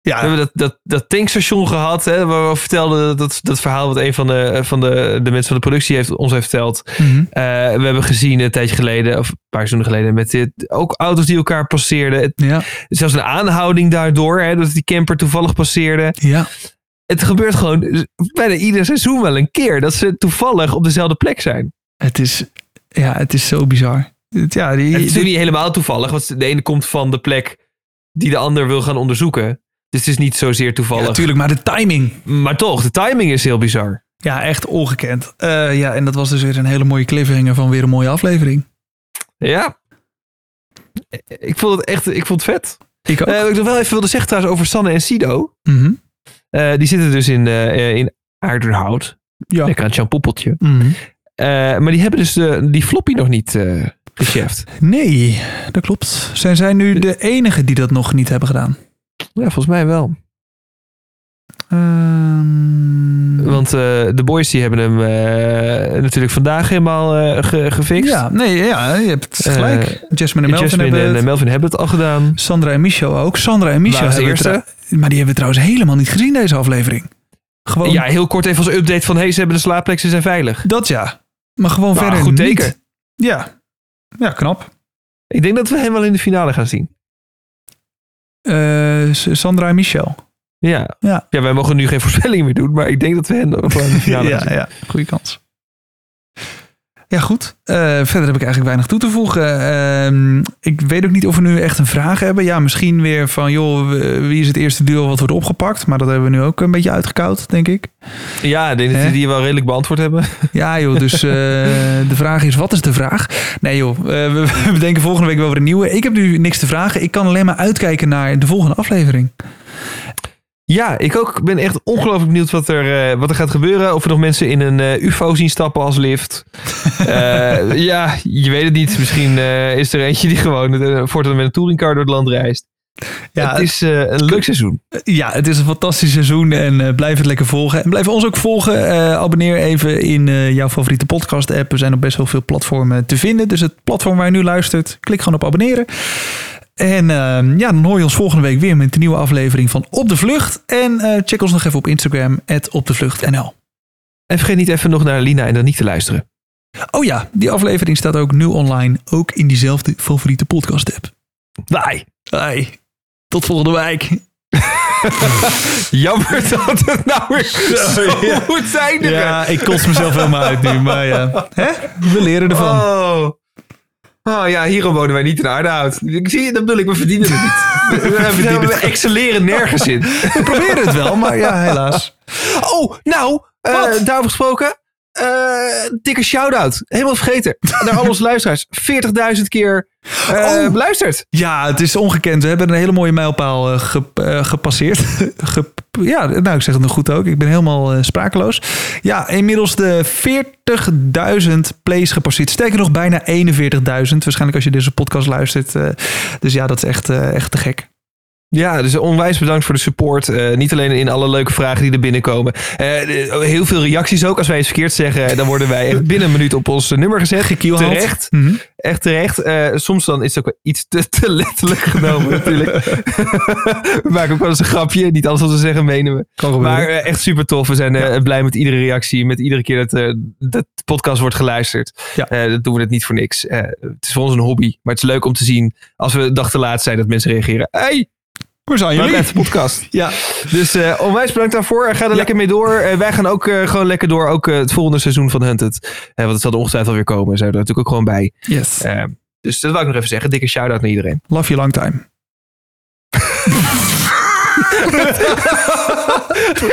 We Ja, hebben dat, dat, dat tankstation gehad. Hè, waar we vertelden dat, dat verhaal wat een van de, van de, de mensen van de productie heeft, ons heeft verteld. Mhm. Eh, we hebben gezien een tijdje geleden, of een paar seizoenen geleden, met dit, ook auto's die elkaar passeerden. Het- ja, zelfs een aanhouding daardoor, hè, dat die camper toevallig passeerde. ja. Het gebeurt gewoon bijna ieder seizoen wel een keer dat ze toevallig op dezelfde plek zijn. Het is, ja, het is zo bizar. Het- Ja, die, Het is natuurlijk niet helemaal toevallig, want de ene komt van de plek die de ander wil gaan onderzoeken. Dus het is niet zozeer toevallig. natuurlijk, maar de timing. maar toch, de timing is heel bizar. Ja, echt ongekend. Eh, ja, en dat was dus weer een hele mooie cliffhanger van weer een mooie aflevering. Ja. Ik vond het echt ik vond het vet. Ik ook. Eh, wat ik nog wel even wilde zeggen trouwens over Sanne en Sido. Mhm. Eh, die zitten dus in, in Aardenhout. Ja. Lekker aan het champoepeltje. Mhm. Eh, maar die hebben dus de, die floppy nog niet eh gecheft. Nee, dat klopt. Zijn zij nu de enige die dat nog niet hebben gedaan? Ja, volgens mij wel. Ehm, Want eh, de boys die hebben hem eh, natuurlijk vandaag helemaal eh, ge- gefixt. ja, nee, ja, je hebt het gelijk. Eh, Jasmine en Melvin Jasmine hebben en het. eh, Melvin hebben het al gedaan. Sandra en Michel ook. Sandra en Michel hebben eerste? Maar die hebben we trouwens helemaal niet gezien deze aflevering. Gewoon Ja, heel kort even als update van... hey, ze hebben de slaapplek, ze zijn veilig. dat ja. Maar gewoon Nou, verder goed niet. teken. Ja. Ja, knap. Ik denk dat we hem wel in de finale gaan zien. Eh, Sandra en Michel. Ja. Ja. ja, wij mogen nu geen voorspellingen meer doen, maar ik denk dat we hen wel in de finale gaan ja, zien. ja, goede kans. Ja, goed. Eh, verder heb ik eigenlijk weinig toe te voegen. Ehm, ik weet ook niet of we nu echt een vraag hebben. Ja, misschien weer van, joh, wie is het eerste duo wat wordt opgepakt? Maar dat hebben we nu ook een beetje uitgekoud, denk ik. Ja, ik denk dat die wel redelijk beantwoord hebben. Ja, joh, dus eh, de vraag is, wat is de vraag? Nee, joh, eh, we, we bedenken volgende week wel weer een nieuwe. Ik heb nu niks te vragen. Ik kan alleen maar uitkijken naar de volgende aflevering. Ja, ik ook ben echt ongelooflijk benieuwd wat er, eh, wat er gaat gebeuren. Of we nog mensen in een eh, ufo zien stappen als lift. Eh, ja, je weet het niet. Misschien is er eentje die gewoon voortaan met een touringcar door het land reist. Ja, het is een leuk seizoen. Ja, het is een fantastisch seizoen en blijf het lekker volgen. En blijf ons ook volgen. Abonneer even in jouw favoriete podcast app. We zijn op best wel veel platformen te vinden. Dus het platform waar je nu luistert, klik gewoon op abonneren. En eh, ja, dan hoor je ons volgende week weer met een nieuwe aflevering van Op de Vlucht. En eh, check ons nog even op Instagram, opdevluchtnl. En vergeet niet even nog naar Lina en dan niet te luisteren. Oh ja, die aflevering staat ook nu online. Ook in diezelfde favoriete podcast app. Bye. Bye. Tot volgende week. Jammer dat het nou weer zo moet eindigen. Ja, ik kost mezelf helemaal uit nu. Maar ja, Hè? we leren ervan. Oh. Oh ja, hierom wonen wij niet in Aardehout. Ik zie, dat bedoel ik, we verdienen het niet. We, we, we excelleren nergens in. We proberen het wel, maar ja, helaas. Oh, nou, eh, daarover gesproken. eh, dikke shout-out. Helemaal vergeten. Naar al onze luisteraars. 40.000 keer eh Oh. beluisterd. Ja, het is ongekend. We hebben een hele mooie mijlpaal ge- gepasseerd. Ge- ja, nou, ik zeg het nog goed ook. Ik ben helemaal eh, sprakeloos. Ja, inmiddels de 40.000 plays gepasseerd. Sterker nog, bijna 41.000. Waarschijnlijk als je deze podcast luistert. eh, dus ja, dat is echt, eh, echt te gek. Ja, dus onwijs bedankt voor de support. Eh, niet alleen in alle leuke vragen die er binnenkomen. Eh, de- heel veel reacties ook. Als wij iets verkeerd zeggen, dan worden wij echt binnen een minuut op ons nummer gezet. Gekielhaald. Terecht. Mhm. Echt terecht. Eh, soms dan is het ook wel iets te, te letterlijk genomen natuurlijk. we maken ook wel eens een grapje. Niet alles wat we zeggen menen we. Kan. Maar echt super tof. We zijn blij met iedere reactie. Met iedere keer dat, dat de podcast wordt geluisterd. Ja. Dat doen we het niet voor niks. Het is voor ons een hobby. Maar het is leuk om te zien als we dag te laat zijn dat mensen reageren. Hey, Waar zijn jullie? de podcast? Ja. Dus eh, onwijs bedankt daarvoor. Ga er lekker mee door. Eh, wij gaan ook eh, gewoon lekker door. Ook het volgende seizoen van Hunted. Want het zal er ongetwijfeld weer komen. Zijn we er natuurlijk ook gewoon bij. Yes. Eh, dus dat wou ik nog even zeggen. Dikke shout-out naar iedereen. Love you long time.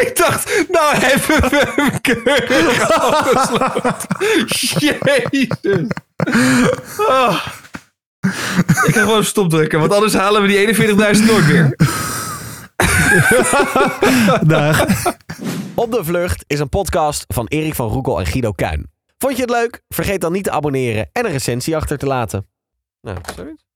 ik dacht, nou hebben we hem keurig afgesloten. Jezus. Oh. Ik ga gewoon stop drukken, want anders halen we die 41.000 nooit meer. Dag. Op de Vlucht is een podcast van Erik van Roekel en Guido Kuin. Vond je het leuk? Vergeet dan niet te abonneren en een recensie achter te laten. Nou, zoiets.